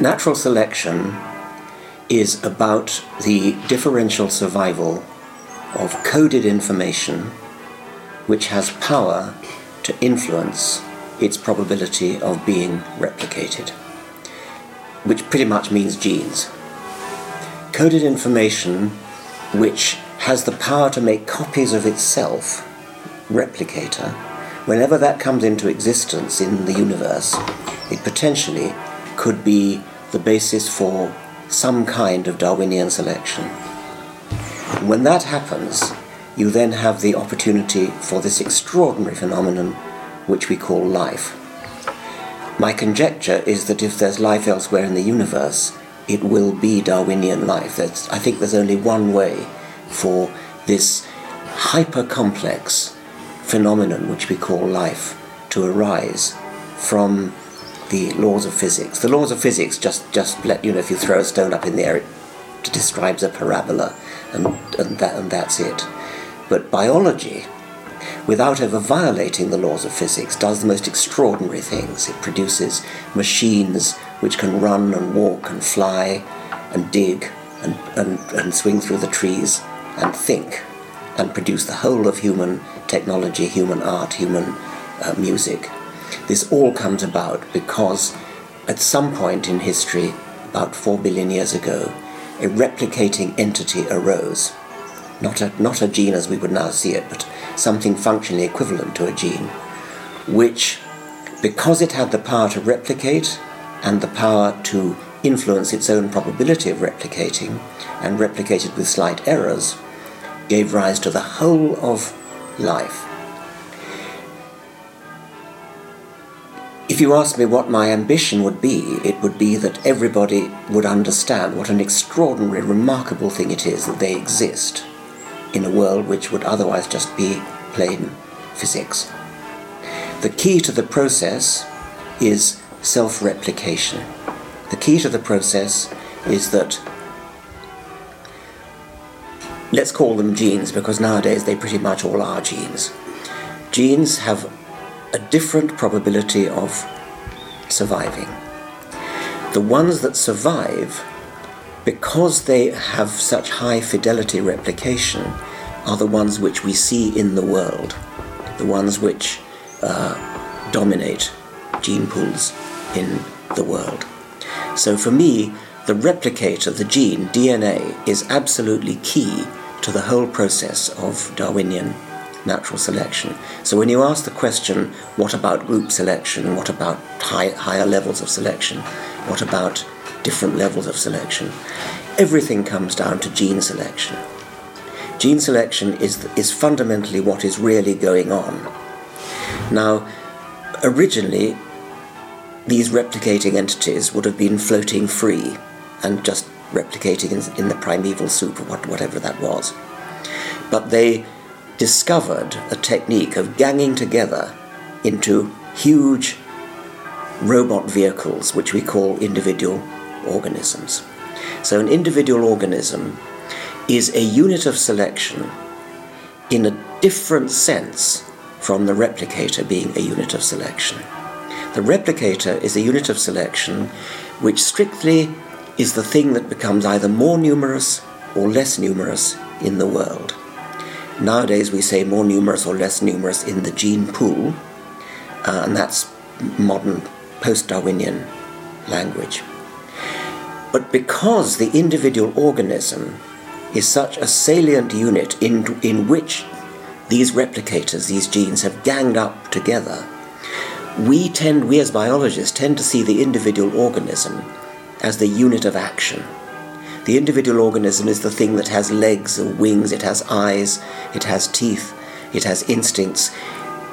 Natural selection is about the differential survival of coded information which has power to influence its probability of being replicated, which pretty much means genes. Coded information which has the power to make copies of itself, replicator, whenever that comes into existence in the universe, it potentially could be the basis for some kind of Darwinian selection. when that happens, you then have the opportunity for this extraordinary phenomenon which we call life. My conjecture is that if there's life elsewhere in the universe, it will be Darwinian life. That's, I think there's only one way for this hyper complex phenomenon which we call life to arise from the laws of physics. The laws of physics just, just let you know if you throw a stone up in the air, it describes a parabola, and, and, that, and that's it. But biology, without ever violating the laws of physics, does the most extraordinary things. It produces machines which can run and walk and fly and dig and, and, and swing through the trees and think and produce the whole of human technology, human art, human uh, music. This all comes about because at some point in history, about four billion years ago, a replicating entity arose. Not a, not a gene as we would now see it, but something functionally equivalent to a gene, which, because it had the power to replicate and the power to influence its own probability of replicating, and replicated with slight errors, gave rise to the whole of life. If you ask me what my ambition would be, it would be that everybody would understand what an extraordinary, remarkable thing it is that they exist in a world which would otherwise just be plain physics. The key to the process is self replication. The key to the process is that, let's call them genes because nowadays they pretty much all are genes. Genes have a different probability of surviving. The ones that survive, because they have such high fidelity replication, are the ones which we see in the world, the ones which uh, dominate gene pools in the world. So for me, the replicator, the gene, DNA, is absolutely key to the whole process of Darwinian natural selection. So when you ask the question, what about group selection? What about high, higher levels of selection? What about different levels of selection? Everything comes down to gene selection. Gene selection is, is fundamentally what is really going on. Now, originally, these replicating entities would have been floating free and just replicating in, in the primeval soup or what, whatever that was. But they discovered a technique of ganging together into huge robot vehicles, which we call individual organisms. So, an individual organism is a unit of selection in a different sense from the replicator being a unit of selection. The replicator is a unit of selection which strictly is the thing that becomes either more numerous or less numerous in the world. Nowadays, we say more numerous or less numerous in the gene pool, uh, and that's modern post Darwinian language. But because the individual organism is such a salient unit in, in which these replicators, these genes, have ganged up together, we tend, we as biologists, tend to see the individual organism as the unit of action the individual organism is the thing that has legs or wings, it has eyes, it has teeth, it has instincts.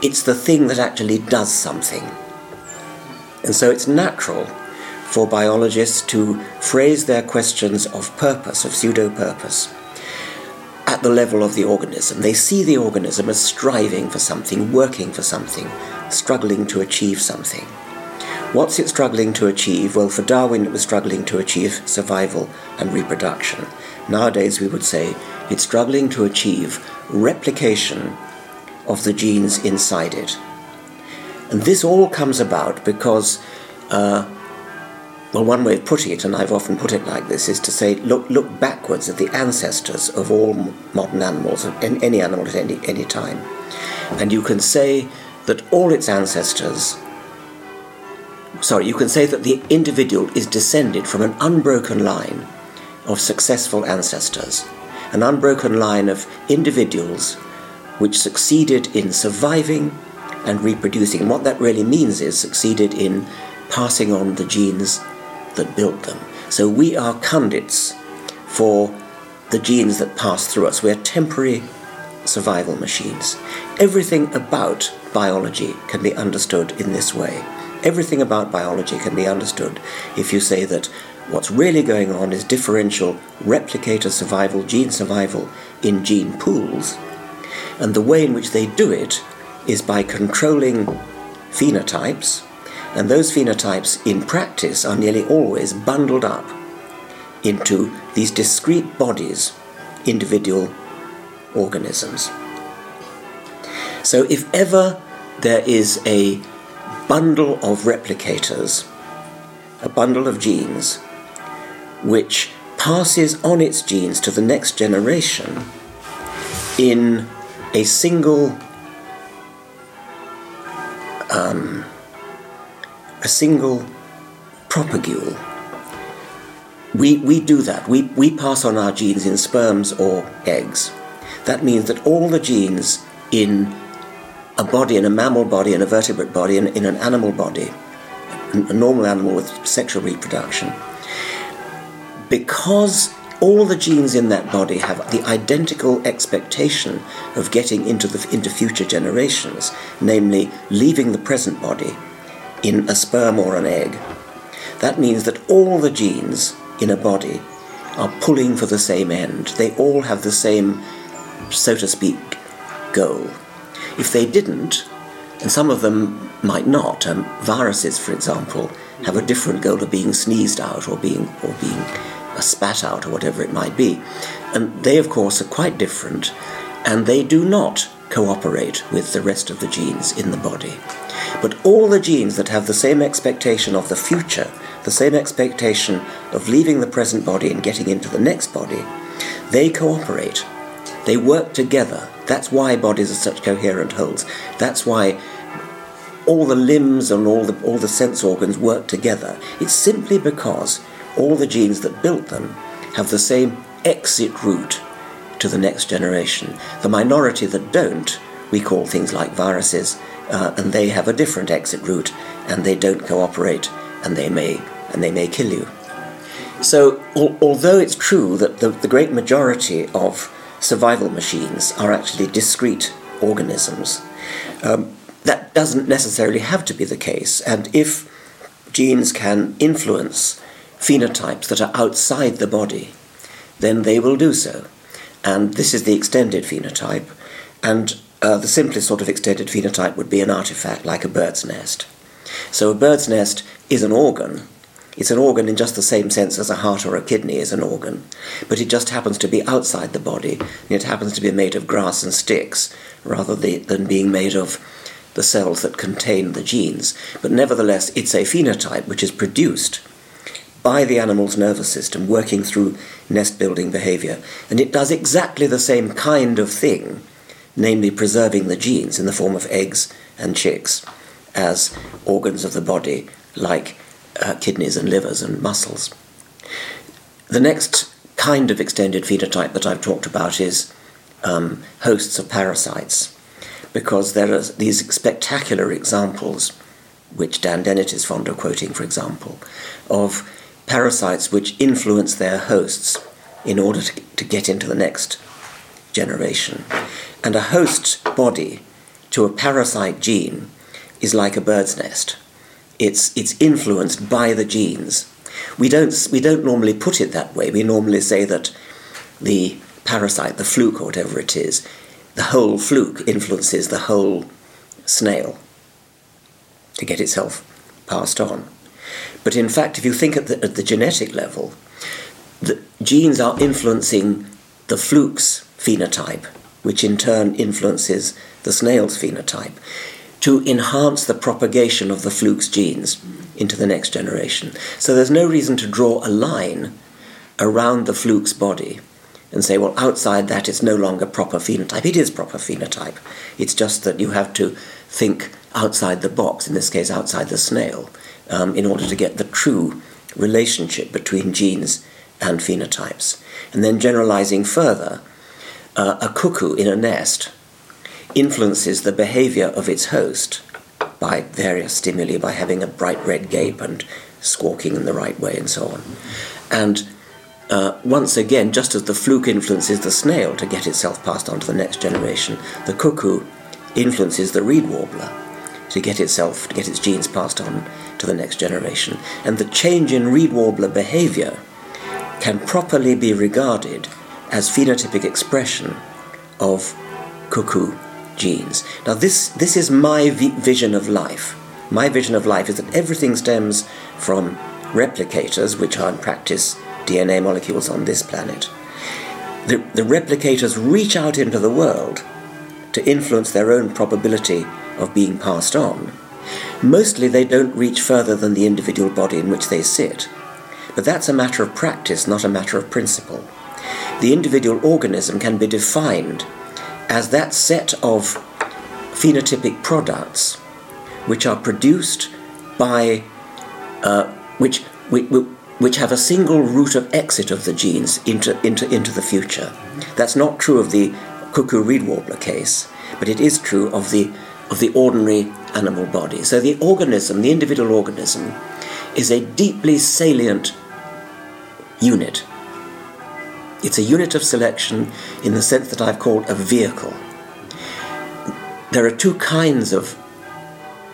It's the thing that actually does something. And so it's natural for biologists to phrase their questions of purpose, of pseudo purpose, at the level of the organism. They see the organism as striving for something, working for something, struggling to achieve something. What's it struggling to achieve? Well, for Darwin, it was struggling to achieve survival and reproduction. Nowadays, we would say it's struggling to achieve replication of the genes inside it. And this all comes about because uh, well, one way of putting it, and I've often put it like this, is to say look, look backwards at the ancestors of all modern animals, any animal at any, any time. And you can say that all its ancestors, sorry, you can say that the individual is descended from an unbroken line of successful ancestors, an unbroken line of individuals which succeeded in surviving and reproducing. And what that really means is succeeded in passing on the genes that built them. So we are conduits for the genes that pass through us. We're temporary survival machines. Everything about biology can be understood in this way. Everything about biology can be understood if you say that what's really going on is differential replicator survival, gene survival in gene pools, and the way in which they do it is by controlling phenotypes and those phenotypes in practice are nearly always bundled up into these discrete bodies, individual organisms. So if ever there is a bundle of replicators, a bundle of genes, which passes on its genes to the next generation in a single um, a single propagule. We, we do that. We, we pass on our genes in sperms or eggs. That means that all the genes in a body, in a mammal body, in a vertebrate body, in, in an animal body, a normal animal with sexual reproduction, because all the genes in that body have the identical expectation of getting into, the, into future generations, namely leaving the present body in a sperm or an egg. That means that all the genes in a body are pulling for the same end. They all have the same, so to speak, goal. If they didn't, and some of them might not, um, viruses, for example, have a different goal of being sneezed out or being or being spat out or whatever it might be, and they, of course, are quite different, and they do not cooperate with the rest of the genes in the body. But all the genes that have the same expectation of the future, the same expectation of leaving the present body and getting into the next body, they cooperate. They work together. That's why bodies are such coherent wholes. That's why all the limbs and all the, all the sense organs work together. It's simply because all the genes that built them have the same exit route to the next generation. The minority that don't, we call things like viruses, uh, and they have a different exit route, and they don't cooperate, and they may and they may kill you. So, al- although it's true that the, the great majority of survival machines are actually discrete organisms, um, that doesn't necessarily have to be the case. And if genes can influence phenotypes that are outside the body, then they will do so. And this is the extended phenotype. And uh, the simplest sort of extended phenotype would be an artifact like a bird's nest. So a bird's nest is an organ. It's an organ in just the same sense as a heart or a kidney is an organ, but it just happens to be outside the body, it happens to be made of grass and sticks rather than being made of the cells that contain the genes. But nevertheless, it's a phenotype which is produced by the animal's nervous system working through nest building behavior, and it does exactly the same kind of thing namely preserving the genes in the form of eggs and chicks as organs of the body, like uh, kidneys and livers and muscles. The next kind of extended phenotype that I've talked about is um, hosts of parasites, because there are these spectacular examples, which Dan Dennett is fond of quoting, for example, of parasites which influence their hosts in order to, to get into the next generation. And a host body to a parasite gene is like a bird's nest. It's, it's influenced by the genes. We don't, we don't normally put it that way. We normally say that the parasite, the fluke or whatever it is, the whole fluke influences the whole snail to get itself passed on. But in fact, if you think at the, at the genetic level, the genes are influencing the fluke's phenotype which in turn influences the snail's phenotype. To enhance the propagation of the fluke's genes into the next generation. So there's no reason to draw a line around the fluke's body and say, well, outside that it's no longer proper phenotype. It is proper phenotype. It's just that you have to think outside the box, in this case, outside the snail, um, in order to get the true relationship between genes and phenotypes. And then generalizing further, uh, a cuckoo in a nest influences the behavior of its host by various stimuli, by having a bright red gape and squawking in the right way and so on. And uh, once again, just as the fluke influences the snail to get itself passed on to the next generation, the cuckoo influences the reed warbler to get itself, to get its genes passed on to the next generation. And the change in reed warbler behavior can properly be regarded as phenotypic expression of cuckoo genes. Now, this, this is my vi- vision of life. My vision of life is that everything stems from replicators, which are in practice DNA molecules on this planet. The, the replicators reach out into the world to influence their own probability of being passed on. Mostly they don't reach further than the individual body in which they sit. But that's a matter of practice, not a matter of principle. The individual organism can be defined as that set of phenotypic products which are produced by uh, which, which, which have a single route of exit of the genes into, into, into the future. That's not true of the cuckoo reed warbler case, but it is true of the, of the ordinary animal body. So the organism, the individual organism, is a deeply salient unit. It's a unit of selection in the sense that I've called a vehicle. There are two kinds of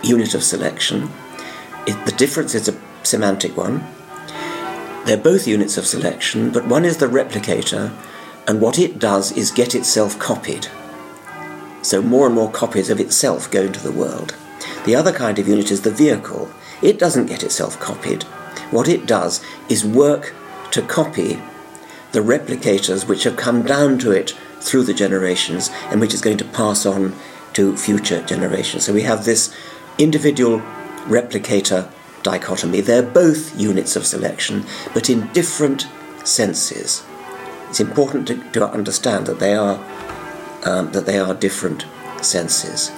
unit of selection. It, the difference is a semantic one. They're both units of selection, but one is the replicator, and what it does is get itself copied. So more and more copies of itself go into the world. The other kind of unit is the vehicle. It doesn't get itself copied. What it does is work to copy the replicators which have come down to it through the generations and which is going to pass on to future generations. So we have this individual replicator dichotomy. They're both units of selection, but in different senses. It's important to, to understand that they are um, that they are different senses.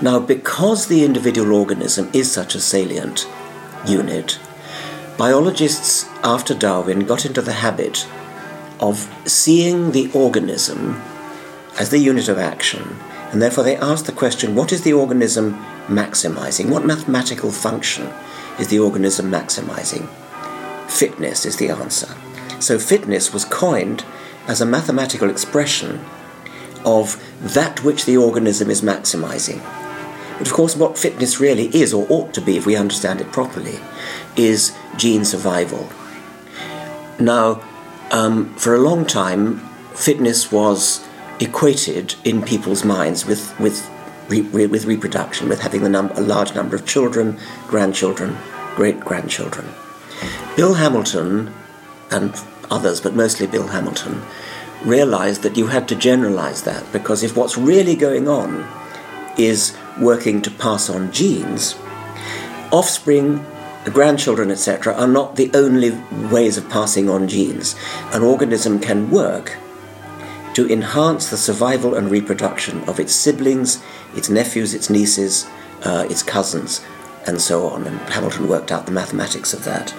Now, because the individual organism is such a salient unit, biologists after Darwin got into the habit of seeing the organism as the unit of action, and therefore they asked the question what is the organism maximizing? What mathematical function is the organism maximizing? Fitness is the answer. So, fitness was coined as a mathematical expression of that which the organism is maximizing. But of course, what fitness really is, or ought to be if we understand it properly, is gene survival. Now, um, for a long time, fitness was equated in people's minds with, with, re, re, with reproduction, with having a large number of children, grandchildren, great grandchildren. Bill Hamilton and others, but mostly Bill Hamilton, realized that you had to generalize that because if what's really going on is working to pass on genes, offspring, grandchildren, etc., are not the only ways of passing on genes. An organism can work to enhance the survival and reproduction of its siblings, its nephews, its nieces, uh, its cousins, and so on. And Hamilton worked out the mathematics of that.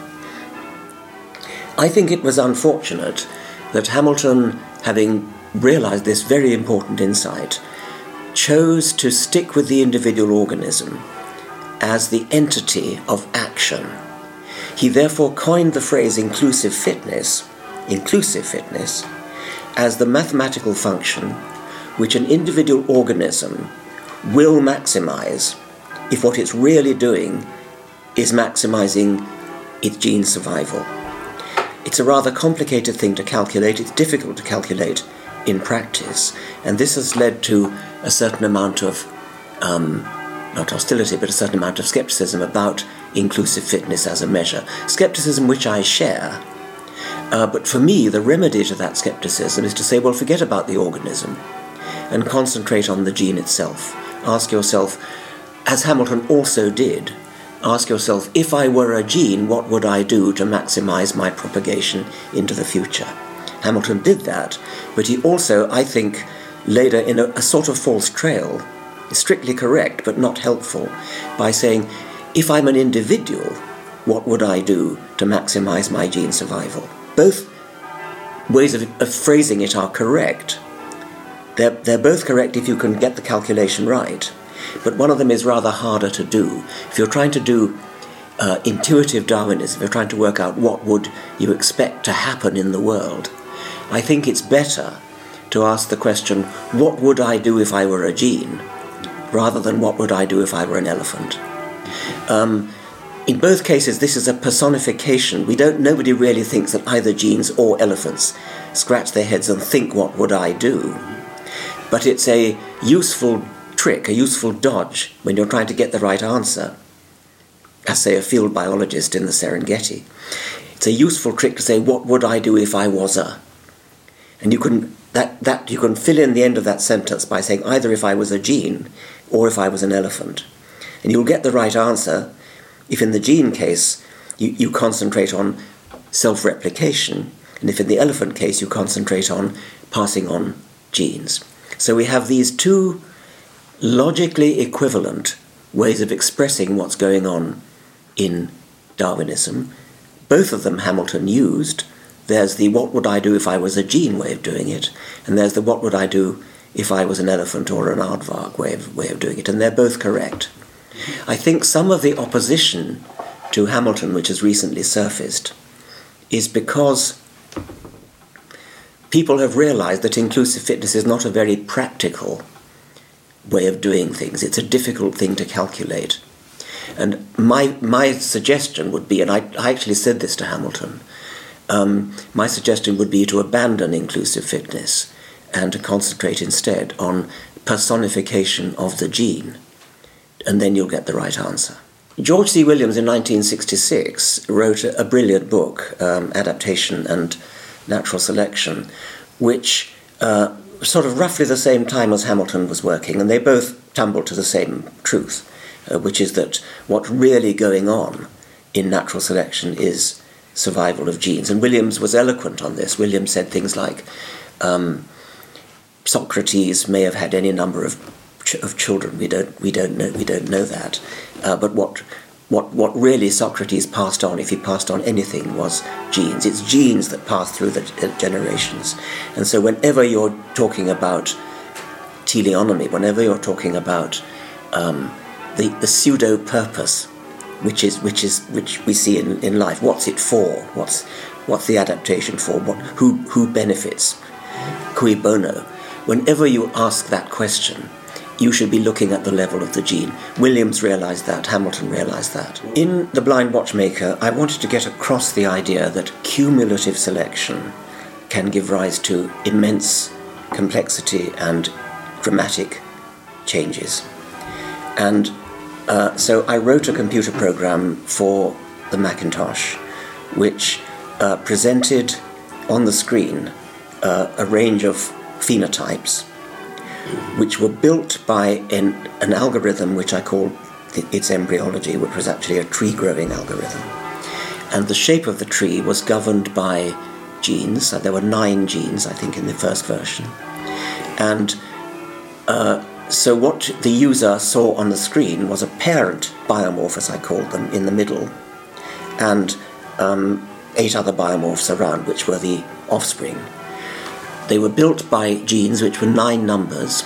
I think it was unfortunate that Hamilton having realized this very important insight, chose to stick with the individual organism as the entity of action. He therefore coined the phrase inclusive fitness, inclusive fitness, as the mathematical function which an individual organism will maximize if what it's really doing is maximizing its gene survival. It's a rather complicated thing to calculate, it's difficult to calculate in practice, and this has led to a certain amount of, um, not hostility, but a certain amount of skepticism about inclusive fitness as a measure. Skepticism which I share. Uh, but for me, the remedy to that skepticism is to say, well, forget about the organism and concentrate on the gene itself. Ask yourself, as Hamilton also did, ask yourself if I were a gene, what would I do to maximize my propagation into the future? Hamilton did that, but he also, I think, laid a, in a, a sort of false trail, strictly correct but not helpful, by saying, if I'm an individual, what would I do to maximize my gene survival? Both ways of, of phrasing it are correct. They're, they're both correct if you can get the calculation right, but one of them is rather harder to do. If you're trying to do uh, intuitive Darwinism, if you're trying to work out what would you expect to happen in the world, I think it's better to ask the question, what would I do if I were a gene, rather than what would I do if I were an elephant. Um, in both cases, this is a personification. We don't. Nobody really thinks that either genes or elephants scratch their heads and think, "What would I do?" But it's a useful trick, a useful dodge when you're trying to get the right answer. As say a field biologist in the Serengeti, it's a useful trick to say, "What would I do if I was a?" And you can that that you can fill in the end of that sentence by saying either if I was a gene or if I was an elephant, and you'll get the right answer if in the gene case you, you concentrate on self replication, and if in the elephant case you concentrate on passing on genes. So we have these two logically equivalent ways of expressing what's going on in Darwinism. Both of them Hamilton used. There's the what would I do if I was a gene way of doing it, and there's the what would I do if I was an elephant or an aardvark way of, way of doing it, and they're both correct. I think some of the opposition to Hamilton, which has recently surfaced, is because people have realized that inclusive fitness is not a very practical way of doing things. It's a difficult thing to calculate. And my, my suggestion would be, and I, I actually said this to Hamilton, um, my suggestion would be to abandon inclusive fitness and to concentrate instead on personification of the gene and then you'll get the right answer. George C. Williams in 1966 wrote a, a brilliant book, um, Adaptation and Natural Selection, which uh, sort of roughly the same time as Hamilton was working, and they both tumbled to the same truth, uh, which is that what's really going on in natural selection is survival of genes. And Williams was eloquent on this. Williams said things like um, Socrates may have had any number of of children. We don't we don't know we don't know that. Uh, but what what what really Socrates passed on, if he passed on anything, was genes. It's genes that pass through the generations. And so whenever you're talking about teleonomy, whenever you're talking about um, the the pseudo purpose, which is which is which we see in, in life, what's it for? What's what's the adaptation for? What who who benefits? Cui bono? Whenever you ask that question, you should be looking at the level of the gene. Williams realized that, Hamilton realized that. In The Blind Watchmaker, I wanted to get across the idea that cumulative selection can give rise to immense complexity and dramatic changes. And uh, so I wrote a computer program for the Macintosh which uh, presented on the screen uh, a range of phenotypes which were built by an, an algorithm which I call its embryology, which was actually a tree growing algorithm. And the shape of the tree was governed by genes. So there were nine genes, I think, in the first version. And uh, so what the user saw on the screen was a parent biomorph, as I called them, in the middle, and um, eight other biomorphs around, which were the offspring. They were built by genes which were nine numbers.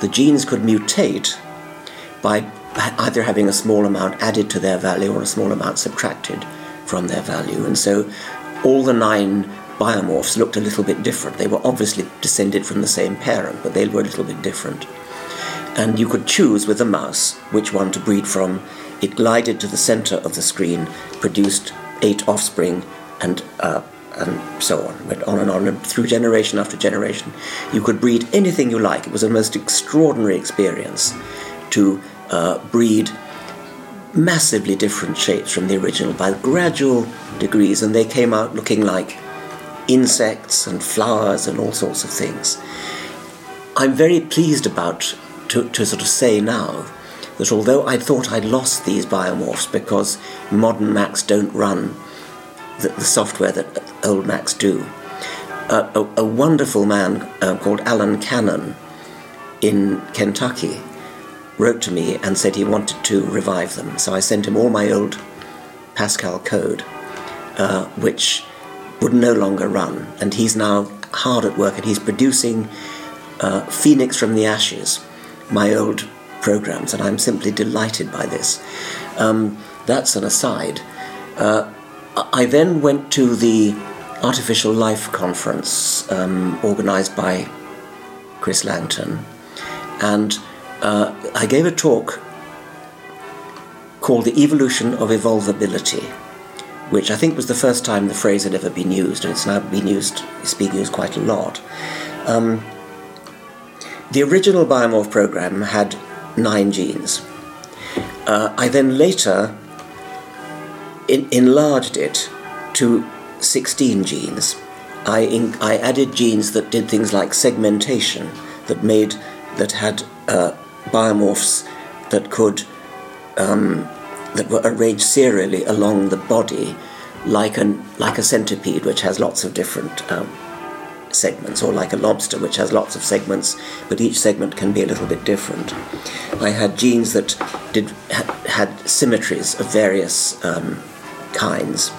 The genes could mutate by either having a small amount added to their value or a small amount subtracted from their value. And so all the nine biomorphs looked a little bit different. They were obviously descended from the same parent, but they were a little bit different. And you could choose with a mouse which one to breed from. It glided to the center of the screen, produced eight offspring, and uh, and so on, went on and on, and through generation after generation. You could breed anything you like. It was a most extraordinary experience to uh, breed massively different shapes from the original by gradual degrees, and they came out looking like insects and flowers and all sorts of things. I'm very pleased about to, to sort of say now that although I thought I'd lost these biomorphs because modern Macs don't run the, the software that old Macs do, uh, a, a, wonderful man uh, called Alan Canon in Kentucky wrote to me and said he wanted to revive them. So I sent him all my old Pascal code, uh, which would no longer run. And he's now hard at work and he's producing uh, Phoenix from the Ashes, my old programs, and I'm simply delighted by this. Um, that's an aside. Uh, I then went to the Artificial Life Conference um, organized by Chris Langton, and uh, I gave a talk called The Evolution of Evolvability, which I think was the first time the phrase had ever been used, and it's now been used, it's being used quite a lot. Um, the original biomorph program had nine genes. Uh, I then later in, enlarged it to 16 genes. I, in, I added genes that did things like segmentation, that made that had uh, biomorphs that could um, that were arranged serially along the body, like an like a centipede, which has lots of different um, segments, or like a lobster, which has lots of segments, but each segment can be a little bit different. I had genes that did had symmetries of various um, kinds.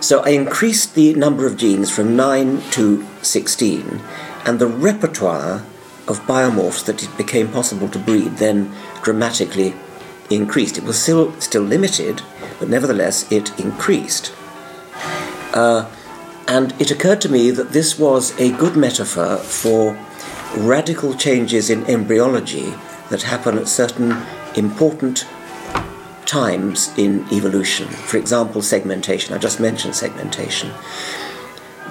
So I increased the number of genes from 9 to 16, and the repertoire of biomorphs that it became possible to breed then dramatically increased. It was still, still limited, but nevertheless it increased. Uh, and it occurred to me that this was a good metaphor for radical changes in embryology that happen at certain important times in evolution. For example, segmentation. I just mentioned segmentation.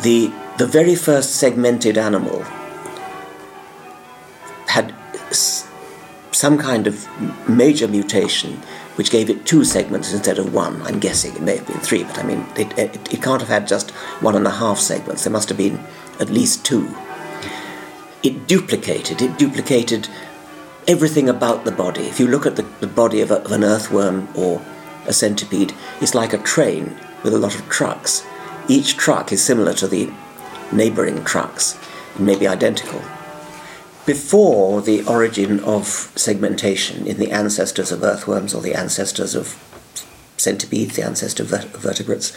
The, the very first segmented animal had some kind of major mutation which gave it two segments instead of one. I'm guessing it may have been three, but I mean, it, it, it can't have had just one and a half segments. There must have been at least two. It duplicated, it duplicated everything about the body. If you look at the, the body of, a, of an earthworm or a centipede, it's like a train with a lot of trucks. Each truck is similar to the neighboring trucks, maybe identical. Before the origin of segmentation in the ancestors of earthworms or the ancestors of centipedes, the ancestors of vertebrates,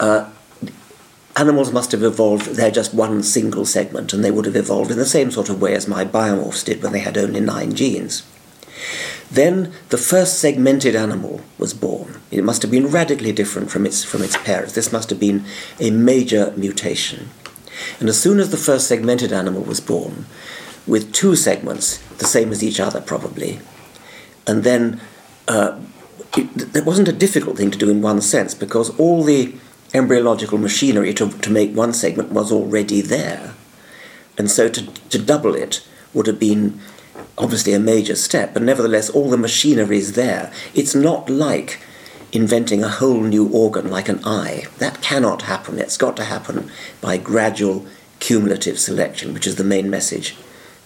uh, animals must have evolved, they're just one single segment, and they would have evolved in the same sort of way as my biomorphs did when they had only nine genes. Then the first segmented animal was born. It must have been radically different from its, from its parents. This must have been a major mutation. And as soon as the first segmented animal was born, with two segments, the same as each other probably. And then uh, it, there wasn't a difficult thing to do in one sense because all the embryological machinery to, to make one segment was already there. And so to, to double it would have been obviously a major step, but nevertheless, all the machinery is there. It's not like inventing a whole new organ like an eye. That cannot happen. It's got to happen by gradual cumulative selection, which is the main message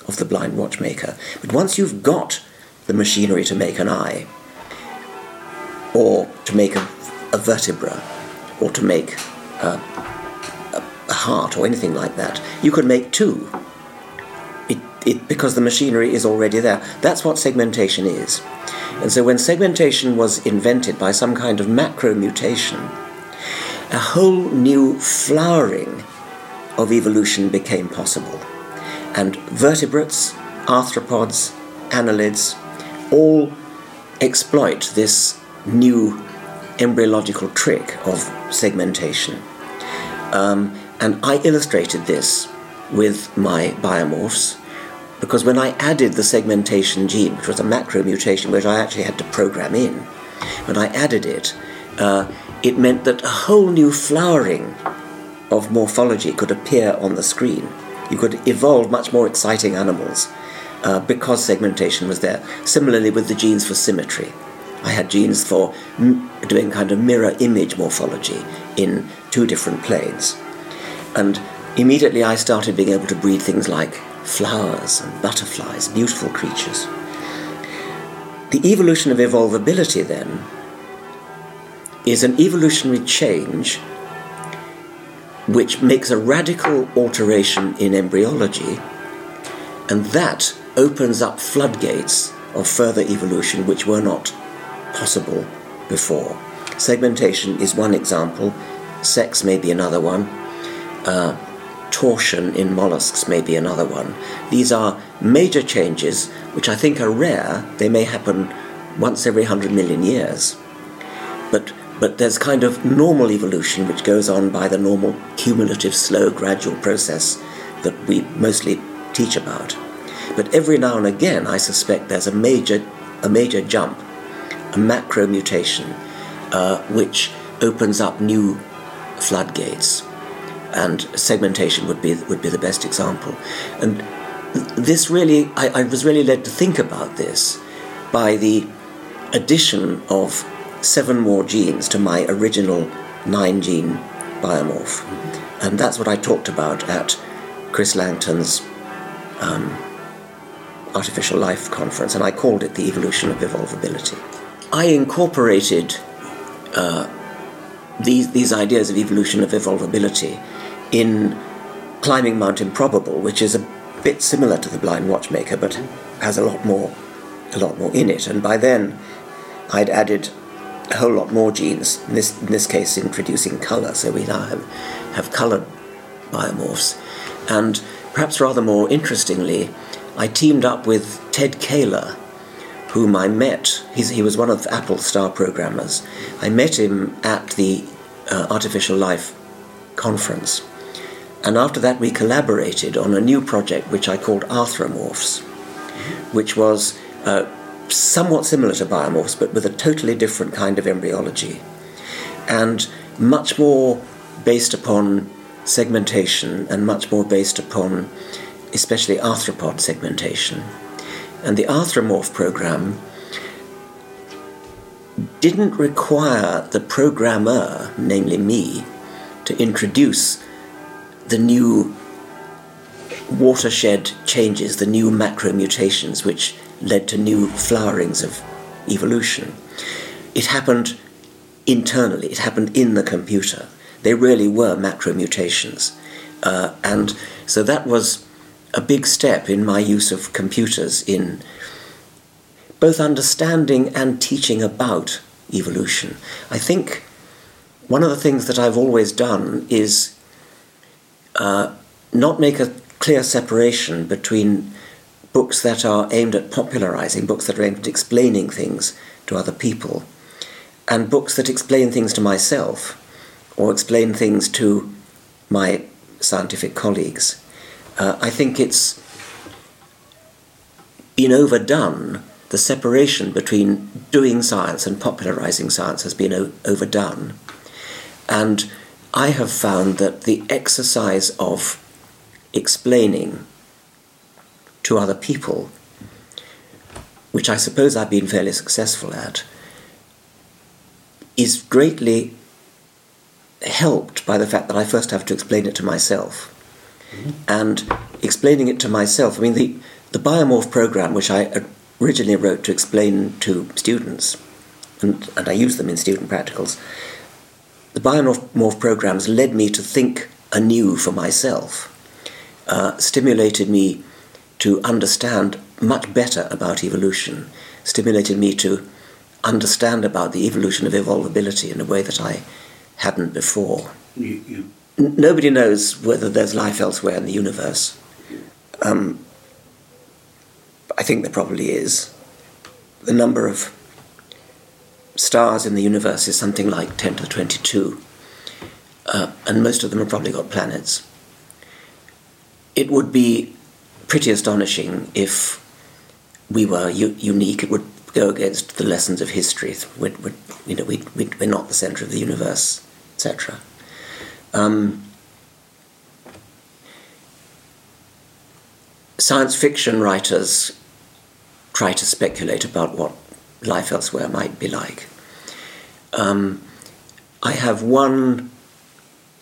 of the blind watchmaker. But once you've got the machinery to make an eye, or to make a, a vertebra, or to make a, a, a, heart, or anything like that, you could make two. It, it, because the machinery is already there. That's what segmentation is. And so when segmentation was invented by some kind of macro mutation, a whole new flowering of evolution became possible and vertebrates, arthropods, annelids all exploit this new embryological trick of segmentation. Um, and I illustrated this with my biomorphs because when I added the segmentation gene, which was a macro mutation which I actually had to program in, when I added it, uh, it meant that a whole new flowering of morphology could appear on the screen you could evolve much more exciting animals uh, because segmentation was there. Similarly, with the genes for symmetry, I had genes for m- doing kind of mirror image morphology in two different planes. And immediately I started being able to breed things like flowers and butterflies, beautiful creatures. the evolution of evolvability then is an evolutionary change which makes a radical alteration in embryology, and that opens up floodgates of further evolution which were not possible before. Segmentation is one example, sex may be another one, uh, torsion in mollusks may be another one. These are major changes which I think are rare. They may happen once every hundred million years. But, but there's kind of normal evolution which goes on by the normal cumulative, slow, gradual process that we mostly teach about. But every now and again, I suspect there's a major, a major jump, a macro mutation, uh, which opens up new floodgates. And segmentation would be, would be the best example. And this really, I, I was really led to think about this by the addition of seven more genes to my original nine gene biomorph. And that's what I talked about at Chris Langton's um, Artificial Life Conference, and I called it the evolution of evolvability. I incorporated uh, these, these ideas of evolution of evolvability in Climbing Mount Improbable, which is a bit similar to the Blind Watchmaker, but has a lot more, a lot more in it. And by then, I'd added a whole lot more genes. In this, in this case, introducing color. So we now have have colored biomorphs, and perhaps rather more interestingly, I teamed up with Ted Kaehler, whom I met. He's, he was one of Apple's star programmers. I met him at the uh, Artificial Life conference and after that, we collaborated on a new project which I called Arthromorphs, which was uh, somewhat similar to biomorphs, but with a totally different kind of embryology, and much more based upon segmentation and much more based upon especially arthropod segmentation. And the Arthropomorph program didn't require the programmer, namely me, to introduce the new watershed changes, the new macro mutations, which led to new flowerings of evolution. It happened internally, it happened in the computer. They really were macro mutations. Uh, and so that was a big step in my use of computers in both understanding and teaching about evolution. I think one of the things that I've always done is uh, not make a clear separation between books that are aimed at popularizing, books that are aimed at explaining things to other people, and books that explain things to myself or explain things to my scientific colleagues. Uh, I think it's been overdone. The separation between doing science and popularizing science has been o- overdone. And I have found that the exercise of explaining to other people, which I suppose I've been fairly successful at, is greatly helped by the fact that I first have to explain it to myself. Mm-hmm. And explaining it to myself, I mean, the, the biomorph program, which I originally wrote to explain to students, and, and I use them in student practicals, the biomorph programs led me to think anew for myself, uh, stimulated me to understand much better about evolution, stimulated me to understand about the evolution of evolvability in a way that I hadn't before. You, you... Nobody knows whether there's life elsewhere in the universe. Um, I think there probably is. The number of stars in the universe is something like 10 to the 22, uh, and most of them have probably got planets. It would be pretty astonishing if we were u- unique. It would go against the lessons of history. We'd, we'd, you know, we are not the centre of the universe, etc. Um, science fiction writers try to speculate about what life elsewhere might be like. Um, I have one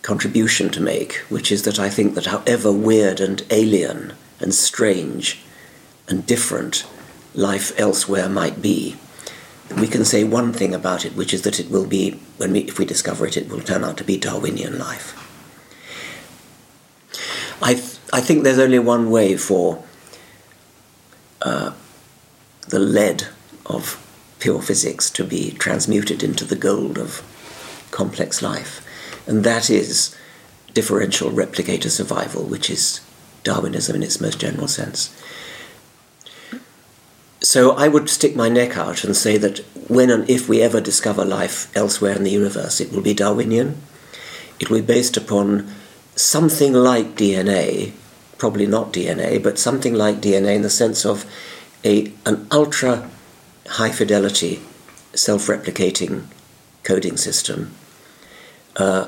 contribution to make, which is that I think that however weird and alien and strange and different life elsewhere might be, we can say one thing about it, which is that it will be, when we, if we discover it, it will turn out to be Darwinian life. I, th- I think there's only one way for uh, the lead of pure physics to be transmuted into the gold of complex life, and that is differential replicator survival, which is Darwinism in its most general sense. So I would stick my neck out and say that when and if we ever discover life elsewhere in the universe, it will be Darwinian. It will be based upon something like DNA, probably not DNA, but something like DNA in the sense of a, an ultra high fidelity self replicating coding system uh,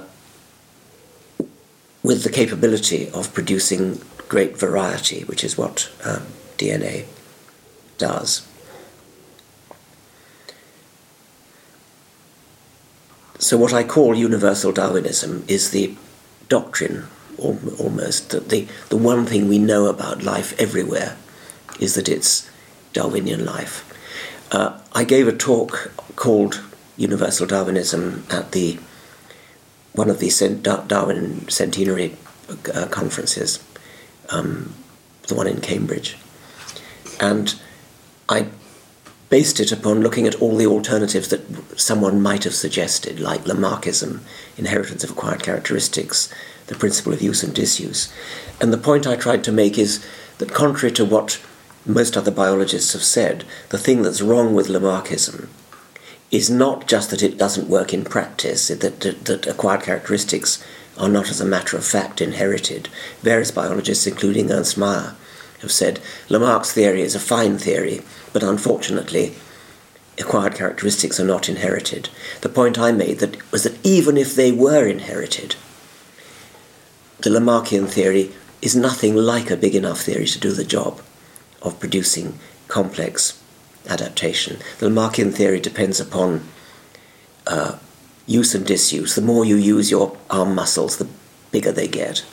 with the capability of producing great variety, which is what um, DNA does. So, what I call universal Darwinism is the doctrine, almost, that the, the one thing we know about life everywhere is that it's Darwinian life. Uh, I gave a talk called Universal Darwinism at the one of the Darwin centenary uh, conferences, um, the one in Cambridge, and I based it upon looking at all the alternatives that someone might have suggested, like Lamarckism, inheritance of acquired characteristics, the principle of use and disuse. And the point I tried to make is that, contrary to what most other biologists have said, the thing that's wrong with Lamarckism is not just that it doesn't work in practice, that, that, that acquired characteristics are not, as a matter of fact, inherited. Various biologists, including Ernst Mayr, have said Lamarck's theory is a fine theory, but unfortunately, acquired characteristics are not inherited. The point I made that was that even if they were inherited, the Lamarckian theory is nothing like a big enough theory to do the job of producing complex adaptation. The Lamarckian theory depends upon uh, use and disuse. The more you use your arm muscles, the bigger they get.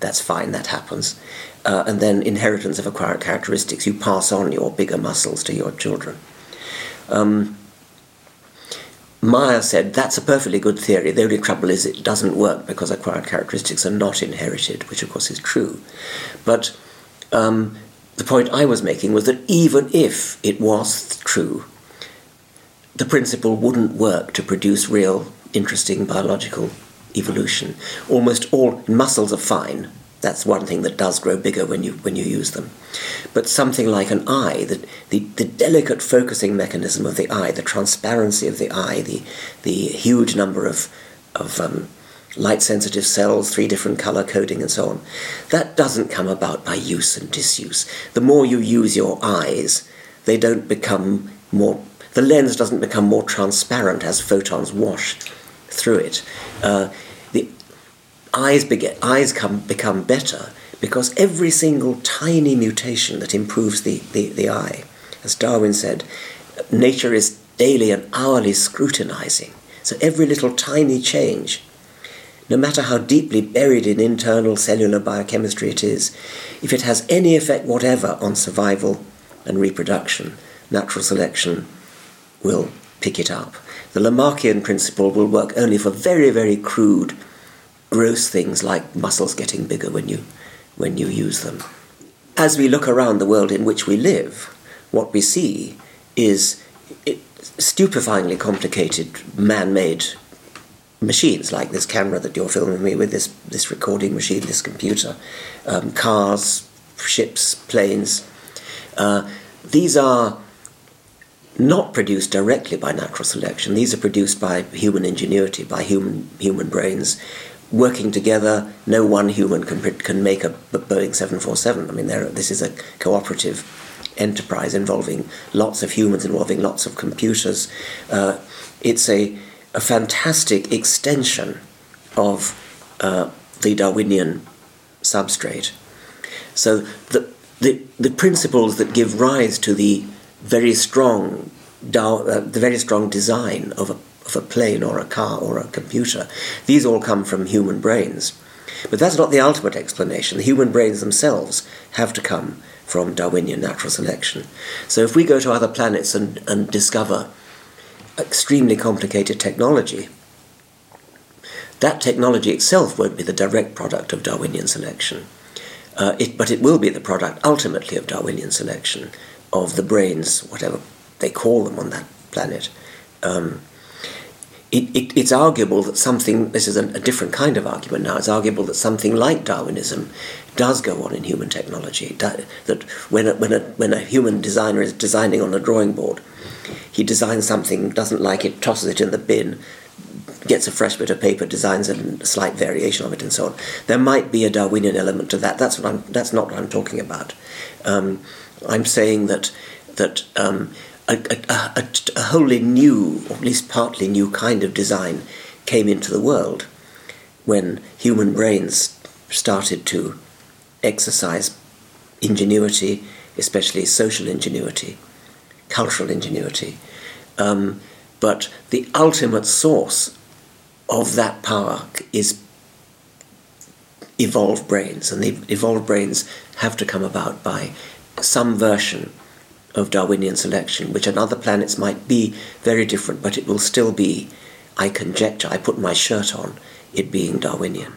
That's fine, that happens. Uh, and then inheritance of acquired characteristics. You pass on your bigger muscles to your children. Um, Mayr said that's a perfectly good theory. The only trouble is it doesn't work because acquired characteristics are not inherited, which of course is true. But um, the point I was making was that even if it was true, the principle wouldn't work to produce real interesting biological evolution. Almost all muscles are fine. That's one thing that does grow bigger when you when you use them. But something like an eye, the, the, the delicate focusing mechanism of the eye, the transparency of the eye, the the huge number of of um, light sensitive cells, three different color coding, and so on. That doesn't come about by use and disuse. The more you use your eyes, they don't become more. The lens doesn't become more transparent as photons wash through it. Uh, eyes, eyes come, become better because every single tiny mutation that improves the, the, the eye, as Darwin said, nature is daily and hourly scrutinizing. So every little tiny change, no matter how deeply buried in internal cellular biochemistry it is, if it has any effect whatever on survival and reproduction, natural selection will pick it up. The Lamarckian principle will work only for very, very crude, gross things like muscles getting bigger when you, when you use them. As we look around the world in which we live, what we see is stupefyingly complicated man made machines like this camera that you're filming me with, this, this recording machine, this computer, um, cars, ships, planes. Uh, these are not produced directly by natural selection. These are produced by human ingenuity, by human human brains working together. No one human can can make a Boeing seven four seven. I mean, this is a cooperative enterprise involving lots of humans, involving lots of computers. Uh, it's a a fantastic extension of uh, the Darwinian substrate. So the, the the principles that give rise to the very strong, uh, the very strong design of a, of a plane or a car or a computer. These all come from human brains. But that's not the ultimate explanation. The human brains themselves have to come from Darwinian natural selection. So if we go to other planets and, and discover extremely complicated technology, that technology itself won't be the direct product of Darwinian selection. Uh, it, but it will be the product ultimately of Darwinian selection, of the brains, whatever they call them on that planet. Um, it, it, it's arguable that something, this is a, a, different kind of argument now, it's arguable that something like Darwinism does go on in human technology. That when a, when, a, when a human designer is designing on a drawing board, he designs something, doesn't like it, tosses it in the bin, gets a fresh bit of paper, designs a slight variation of it, and so on. There might be a Darwinian element to that. That's what I'm. That's not what I'm talking about. Um, I'm saying that that um, a, a, a, a, wholly new, or at least partly new, kind of design came into the world when human brains started to exercise ingenuity, especially social ingenuity, cultural ingenuity. Um, but the ultimate source of that power is evolved brains, and the evolved brains have to come about by some version of Darwinian selection, which on other planets might be very different, but it will still be, I conjecture, I put my shirt on, it being Darwinian.